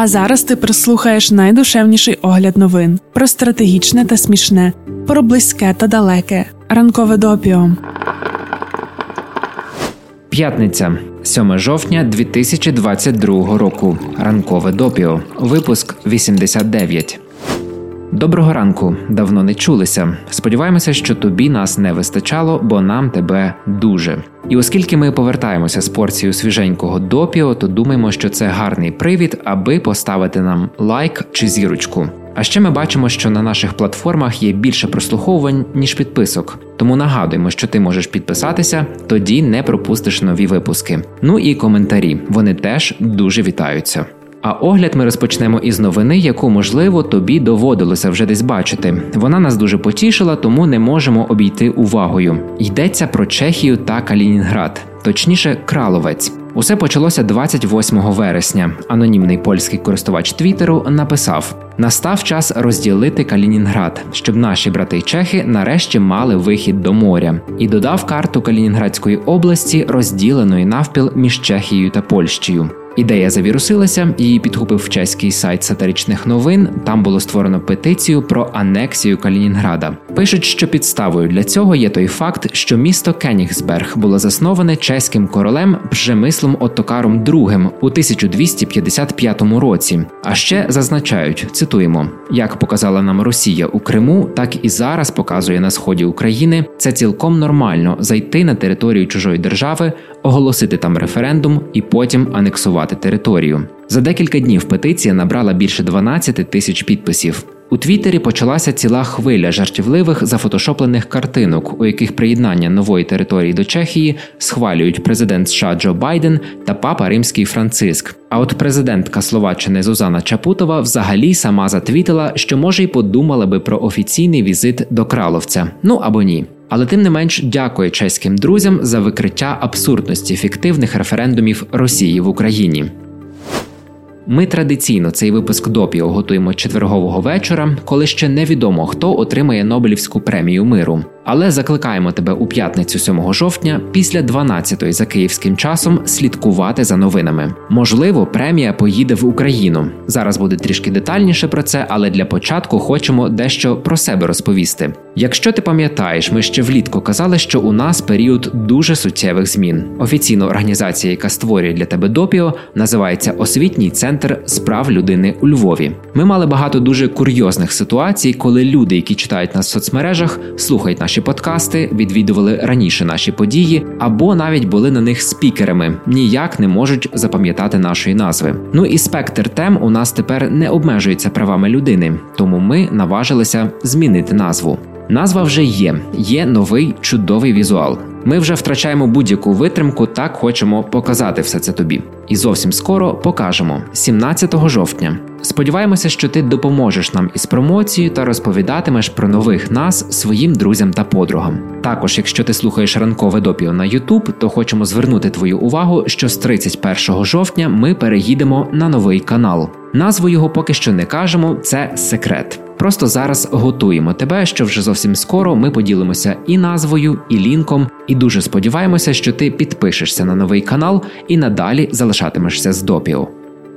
А зараз ти прислухаєш найдушевніший огляд новин про стратегічне та смішне, про близьке та далеке. Ранкове допіо. П'ятниця, 7 жовтня 2022 року. Ранкове допіо. Випуск 89. Доброго ранку. Давно не чулися. Сподіваємося, що тобі нас не вистачало, бо нам тебе дуже. І оскільки ми повертаємося з порцією свіженького допіо, то думаємо, що це гарний привід, аби поставити нам лайк чи зірочку. А ще ми бачимо, що на наших платформах є більше прослуховувань ніж підписок. Тому нагадуємо, що ти можеш підписатися, тоді не пропустиш нові випуски. Ну і коментарі. Вони теж дуже вітаються. А огляд ми розпочнемо із новини, яку можливо тобі доводилося вже десь бачити. Вона нас дуже потішила, тому не можемо обійти увагою. Йдеться про Чехію та Калінінград, точніше, Краловець. Усе почалося 28 вересня. Анонімний польський користувач Твіттеру написав: настав час розділити Калінінград, щоб наші брати чехи нарешті мали вихід до моря, і додав карту Калінінградської області, розділеної навпіл між Чехією та Польщею. Ідея завірусилася, її підхопив чеський сайт сатиричних новин. Там було створено петицію про анексію Калінінграда. Пишуть, що підставою для цього є той факт, що місто Кенігсберг було засноване чеським королем Пжемислом Оттокаром II у 1255 році. А ще зазначають, цитуємо: як показала нам Росія у Криму, так і зараз показує на сході України. Це цілком нормально зайти на територію чужої держави, оголосити там референдум і потім анексувати територію. За декілька днів петиція набрала більше 12 тисяч підписів. У Твіттері почалася ціла хвиля жартівливих зафотошоплених картинок, у яких приєднання нової території до Чехії схвалюють президент США Джо Байден та папа Римський Франциск. А от президентка Словаччини Зузана Чапутова взагалі сама затвітила, що може й подумала би про офіційний візит до Краловця. Ну або ні. Але тим не менш дякує чеським друзям за викриття абсурдності фіктивних референдумів Росії в Україні. Ми традиційно цей випуск допіо готуємо четвергового вечора, коли ще невідомо хто отримає Нобелівську премію миру. Але закликаємо тебе у п'ятницю 7 жовтня, після 12-ї за київським часом, слідкувати за новинами. Можливо, премія поїде в Україну. Зараз буде трішки детальніше про це, але для початку хочемо дещо про себе розповісти. Якщо ти пам'ятаєш, ми ще влітку казали, що у нас період дуже суттєвих змін. Офіційна організація, яка створює для тебе допіо, називається Освітній центр справ людини у Львові. Ми мали багато дуже курйозних ситуацій, коли люди, які читають нас в соцмережах, слухають наші подкасти, відвідували раніше наші події, або навіть були на них спікерами, ніяк не можуть запам'ятати нашої назви. Ну і спектр тем у нас тепер не обмежується правами людини, тому ми наважилися змінити назву. Назва вже є, є новий чудовий візуал. Ми вже втрачаємо будь-яку витримку, так хочемо показати все це тобі. І зовсім скоро покажемо 17 жовтня. Сподіваємося, що ти допоможеш нам із промоцією та розповідатимеш про нових нас своїм друзям та подругам. Також, якщо ти слухаєш ранкове допіо на YouTube, то хочемо звернути твою увагу, що з 31 жовтня ми переїдемо на новий канал. Назву його поки що не кажемо, це секрет. Просто зараз готуємо тебе, що вже зовсім скоро ми поділимося і назвою, і лінком, і дуже сподіваємося, що ти підпишешся на новий канал і надалі залишатимешся з допіо.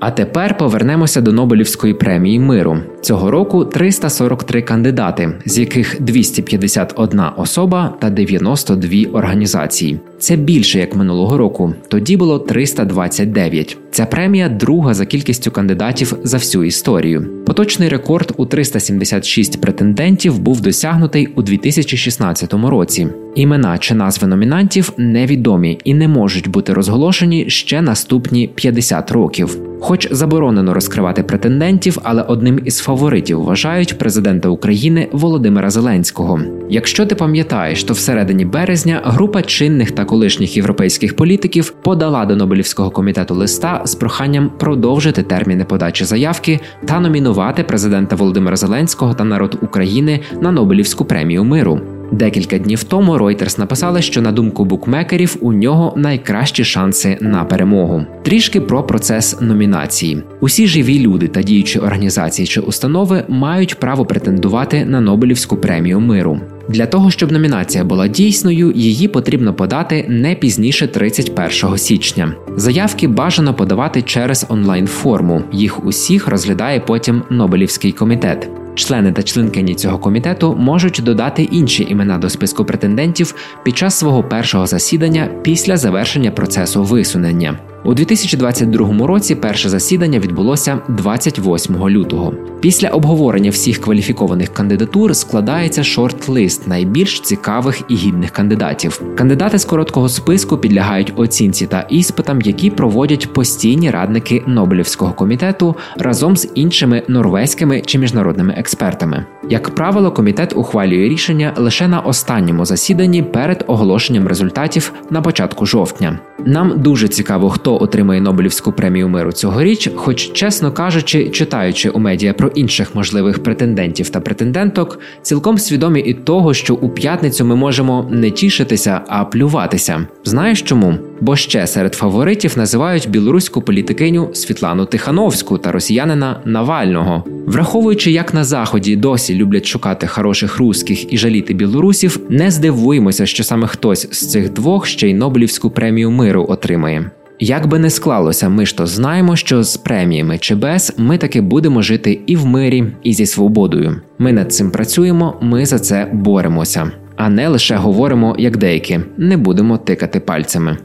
А тепер повернемося до Нобелівської премії миру. Цього року 343 кандидати, з яких 251 особа та 92 організації. Це більше як минулого року. Тоді було 329. Ця премія друга за кількістю кандидатів за всю історію. Поточний рекорд у 376 претендентів був досягнутий у 2016 році. Імена чи назви номінантів невідомі і не можуть бути розголошені ще наступні 50 років. Хоч заборонено розкривати претендентів, але одним із фаворитів вважають президента України Володимира Зеленського. Якщо ти пам'ятаєш, то всередині березня група чинних та колишніх європейських політиків подала до Нобелівського комітету листа з проханням продовжити терміни подачі заявки та номінувати президента Володимира Зеленського та народ України на Нобелівську премію миру. Декілька днів тому Reuters написали, що на думку букмекерів у нього найкращі шанси на перемогу. Трішки про процес номінації. Усі живі люди та діючі організації чи установи мають право претендувати на Нобелівську премію миру. Для того щоб номінація була дійсною, її потрібно подати не пізніше 31 січня. Заявки бажано подавати через онлайн-форму. Їх усіх розглядає потім Нобелівський комітет. Члени та членкині цього комітету можуть додати інші імена до списку претендентів під час свого першого засідання після завершення процесу висунення. У 2022 році перше засідання відбулося 28 лютого. Після обговорення всіх кваліфікованих кандидатур складається шорт-лист найбільш цікавих і гідних кандидатів. Кандидати з короткого списку підлягають оцінці та іспитам, які проводять постійні радники Нобелівського комітету разом з іншими норвезькими чи міжнародними експертами. Як правило, комітет ухвалює рішення лише на останньому засіданні перед оголошенням результатів на початку жовтня. Нам дуже цікаво, хто отримає Нобелівську премію миру цьогоріч, хоч, чесно кажучи, читаючи у медіа про інших можливих претендентів та претенденток, цілком свідомі і того, що у п'ятницю ми можемо не тішитися, а плюватися. Знаєш чому? Бо ще серед фаворитів називають білоруську політикиню Світлану Тихановську та росіянина Навального, враховуючи, як на заході досі люблять шукати хороших русських і жаліти білорусів, не здивуємося, що саме хтось з цих двох ще й Нобелівську премію миру отримає. Як би не склалося, ми ж то знаємо, що з преміями чи без ми таки будемо жити і в мирі, і зі свободою. Ми над цим працюємо, ми за це боремося, а не лише говоримо як деякі, не будемо тикати пальцями.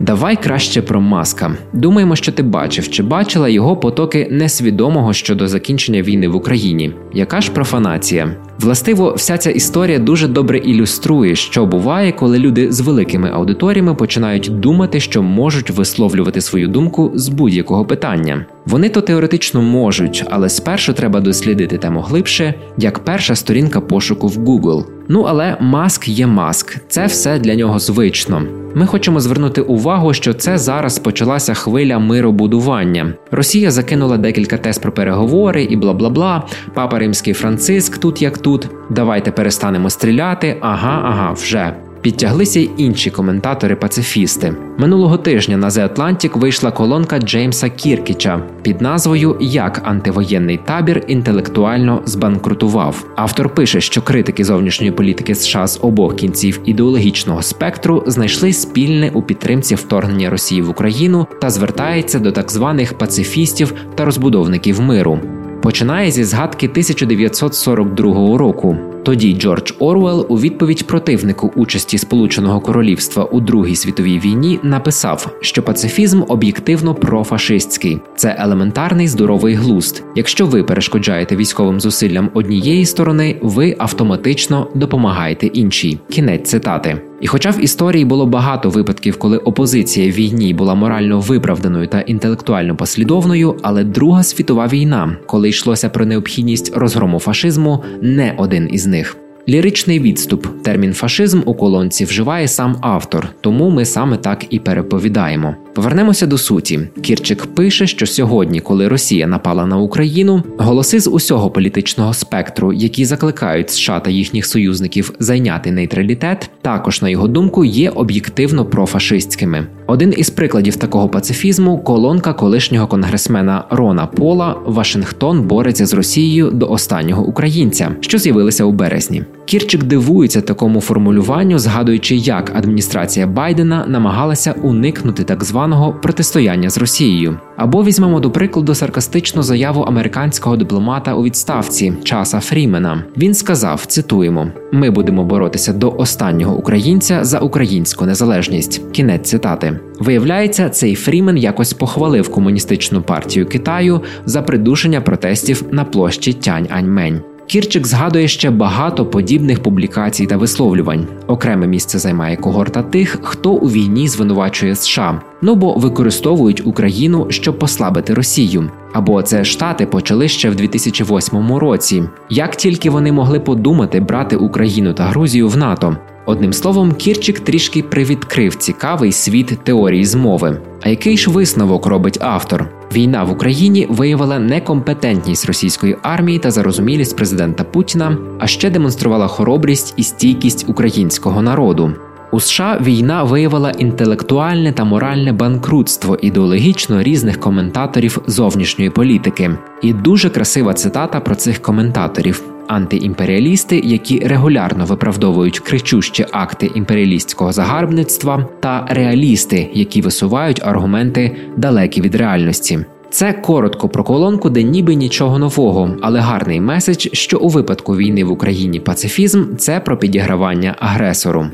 Давай краще про маска. Думаємо, що ти бачив чи бачила його потоки несвідомого щодо закінчення війни в Україні. Яка ж профанація? Властиво, вся ця історія дуже добре ілюструє, що буває, коли люди з великими аудиторіями починають думати, що можуть висловлювати свою думку з будь-якого питання. Вони то теоретично можуть, але спершу треба дослідити тему глибше, як перша сторінка пошуку в Google. Ну але маск є маск, це все для нього звично. Ми хочемо звернути увагу, що це зараз почалася хвиля миробудування. Росія закинула декілька тест про переговори і бла бла бла. Папа Римський Франциск тут як тут. Давайте перестанемо стріляти. Ага, ага, вже. Підтяглися й інші коментатори-пацифісти. Минулого тижня на The Atlantic вийшла колонка Джеймса Кіркіча під назвою Як антивоєнний табір інтелектуально збанкрутував. Автор пише, що критики зовнішньої політики США з обох кінців ідеологічного спектру знайшли спільне у підтримці вторгнення Росії в Україну та звертається до так званих пацифістів та розбудовників миру. Починає зі згадки 1942 року. Тоді Джордж Орвел у відповідь противнику участі Сполученого Королівства у Другій світовій війні написав, що пацифізм об'єктивно профашистський, це елементарний здоровий глузд. Якщо ви перешкоджаєте військовим зусиллям однієї сторони, ви автоматично допомагаєте іншій. Кінець цитати. І, хоча в історії було багато випадків, коли опозиція війні була морально виправданою та інтелектуально послідовною, але Друга світова війна, коли йшлося про необхідність розгрому фашизму, не один із них. Ліричний відступ, термін фашизм у колонці вживає сам автор, тому ми саме так і переповідаємо. Повернемося до суті. Кірчик пише, що сьогодні, коли Росія напала на Україну, голоси з усього політичного спектру, які закликають США та їхніх союзників зайняти нейтралітет, також на його думку є об'єктивно профашистськими. Один із прикладів такого пацифізму колонка колишнього конгресмена Рона Пола Вашингтон бореться з Росією до останнього українця, що з'явилися у березні. Кірчик дивується такому формулюванню, згадуючи, як адміністрація Байдена намагалася уникнути так званого протистояння з Росією. Або візьмемо до прикладу саркастичну заяву американського дипломата у відставці Часа Фрімена. Він сказав: цитуємо: ми будемо боротися до останнього українця за українську незалежність. Кінець цитати. Виявляється, цей Фрімен якось похвалив комуністичну партію Китаю за придушення протестів на площі Тянь Аньмень. Кірчик згадує ще багато подібних публікацій та висловлювань. Окреме місце займає когорта тих, хто у війні звинувачує США, ну бо використовують Україну, щоб послабити Росію. Або це Штати почали ще в 2008 році. Як тільки вони могли подумати брати Україну та Грузію в НАТО? Одним словом, Кірчик трішки привідкрив цікавий світ теорії змови. А який ж висновок робить автор? Війна в Україні виявила некомпетентність російської армії та зарозумілість президента Путіна, а ще демонструвала хоробрість і стійкість українського народу. У США війна виявила інтелектуальне та моральне банкрутство ідеологічно різних коментаторів зовнішньої політики. І дуже красива цитата про цих коментаторів. Антиімперіалісти, які регулярно виправдовують кричущі акти імперіалістського загарбництва, та реалісти, які висувають аргументи далекі від реальності. Це коротко про колонку, де ніби нічого нового, але гарний меседж, що у випадку війни в Україні пацифізм це про підігравання агресору.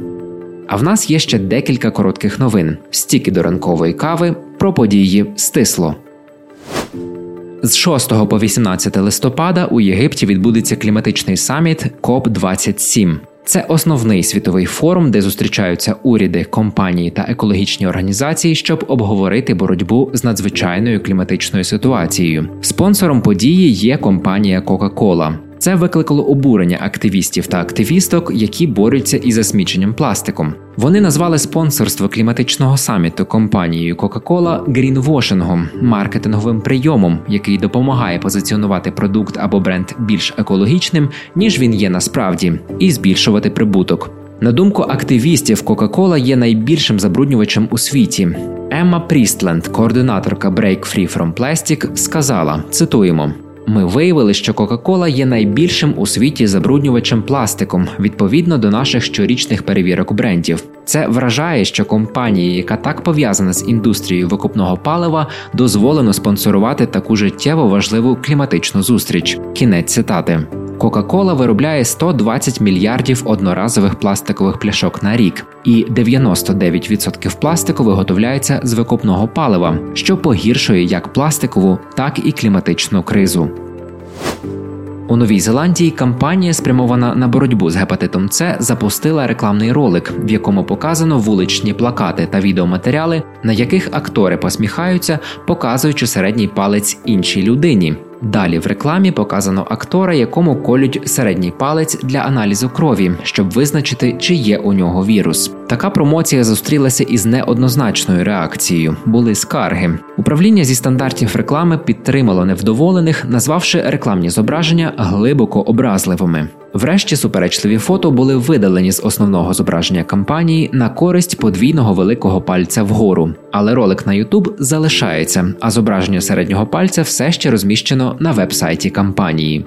А в нас є ще декілька коротких новин: стіки до ранкової кави про події стисло. З 6 по 18 листопада у Єгипті відбудеться кліматичний саміт КОП 27 це основний світовий форум, де зустрічаються уряди, компанії та екологічні організації, щоб обговорити боротьбу з надзвичайною кліматичною ситуацією. Спонсором події є компанія Coca-Cola. Це викликало обурення активістів та активісток, які борються із засміченням пластиком. Вони назвали спонсорство кліматичного саміту компанією Coca-Cola грінвошингом, маркетинговим прийомом, який допомагає позиціонувати продукт або бренд більш екологічним, ніж він є насправді, і збільшувати прибуток. На думку активістів, Coca-Cola є найбільшим забруднювачем у світі. Емма Прістленд, координаторка Break Free from Plastic, сказала: цитуємо. Ми виявили, що Кока-Кола є найбільшим у світі забруднювачем пластиком відповідно до наших щорічних перевірок брендів. Це вражає, що компанії, яка так пов'язана з індустрією викупного палива, дозволено спонсорувати таку життєво важливу кліматичну зустріч. Кінець цитати. Кока-Кола виробляє 120 мільярдів одноразових пластикових пляшок на рік, і 99% пластику виготовляється з викопного палива, що погіршує як пластикову, так і кліматичну кризу. У Новій Зеландії кампанія, спрямована на боротьбу з гепатитом С, запустила рекламний ролик, в якому показано вуличні плакати та відеоматеріали, на яких актори посміхаються, показуючи середній палець іншій людині. Далі в рекламі показано актора, якому колють середній палець для аналізу крові, щоб визначити, чи є у нього вірус. Така промоція зустрілася із неоднозначною реакцією. Були скарги. Управління зі стандартів реклами підтримало невдоволених, назвавши рекламні зображення глибоко образливими. Врешті суперечливі фото були видалені з основного зображення кампанії на користь подвійного великого пальця вгору. Але ролик на YouTube залишається, а зображення середнього пальця все ще розміщено на веб-сайті кампанії.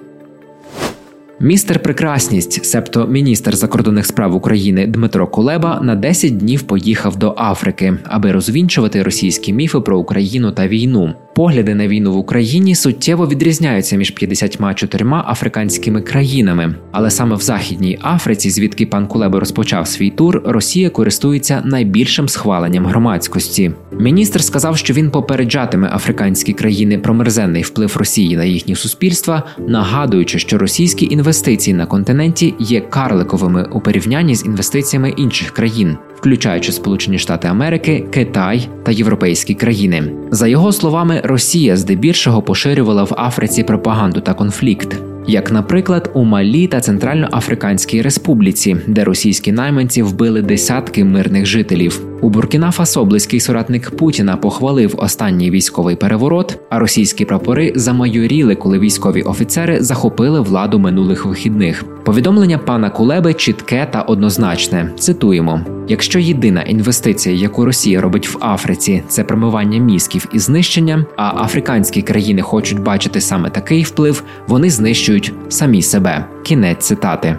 Містер Прекрасність, себто міністр закордонних справ України Дмитро Кулеба, на 10 днів поїхав до Африки, аби розвінчувати російські міфи про Україну та війну. Погляди на війну в Україні суттєво відрізняються між 54 африканськими країнами, але саме в Західній Африці, звідки пан Кулеба розпочав свій тур, Росія користується найбільшим схваленням громадськості. Міністр сказав, що він попереджатиме африканські країни про мерзенний вплив Росії на їхні суспільства, нагадуючи, що російські інвестиції на континенті є карликовими у порівнянні з інвестиціями інших країн включаючи Сполучені Штати Америки, Китай та європейські країни. За його словами, Росія здебільшого поширювала в Африці пропаганду та конфлікт як, наприклад, у Малі та Центральноафриканській Республіці, де російські найманці вбили десятки мирних жителів. У Буркіна Фасо близький соратник Путіна похвалив останній військовий переворот, а російські прапори замайоріли, коли військові офіцери захопили владу минулих вихідних. Повідомлення пана Кулеби чітке та однозначне. Цитуємо: якщо єдина інвестиція, яку Росія робить в Африці, це промивання мізків і знищення, а африканські країни хочуть бачити саме такий вплив, вони знищують самі себе. Кінець цитати.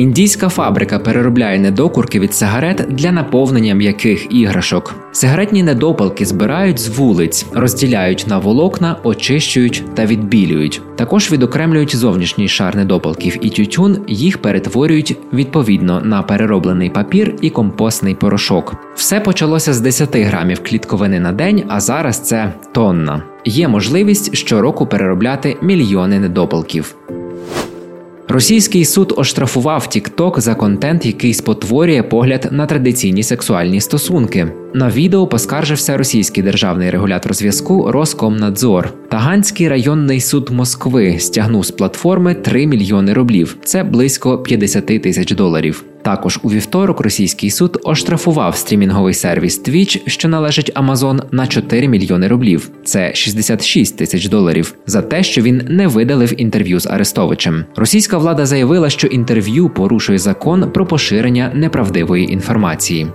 Індійська фабрика переробляє недокурки від сигарет для наповнення м'яких іграшок. Сигаретні недопалки збирають з вулиць, розділяють на волокна, очищують та відбілюють. Також відокремлюють зовнішній шар недопалків і тютюн, їх перетворюють відповідно на перероблений папір і компостний порошок. Все почалося з 10 грамів клітковини на день, а зараз це тонна. Є можливість щороку переробляти мільйони недопалків. Російський суд оштрафував TikTok за контент, який спотворює погляд на традиційні сексуальні стосунки. На відео поскаржився російський державний регулятор зв'язку Роскомнадзор. Таганський районний суд Москви стягнув з платформи 3 мільйони рублів. Це близько 50 тисяч доларів. Також у вівторок російський суд оштрафував стрімінговий сервіс Twitch, що належить Amazon, на 4 мільйони рублів. Це 66 тисяч доларів, за те, що він не видалив інтерв'ю з Арестовичем. Російська влада заявила, що інтерв'ю порушує закон про поширення неправдивої інформації.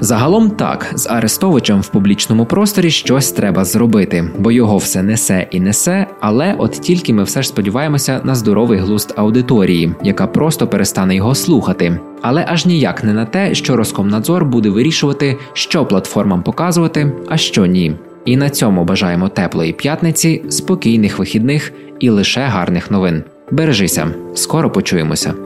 Загалом так, з Арестовичем в публічному просторі щось треба зробити, бо його все несе і несе. Але от тільки ми все ж сподіваємося на здоровий глузд аудиторії, яка просто перестане його слухати. Але аж ніяк не на те, що Роскомнадзор буде вирішувати, що платформам показувати, а що ні. І на цьому бажаємо теплої п'ятниці, спокійних вихідних і лише гарних новин. Бережися, скоро почуємося.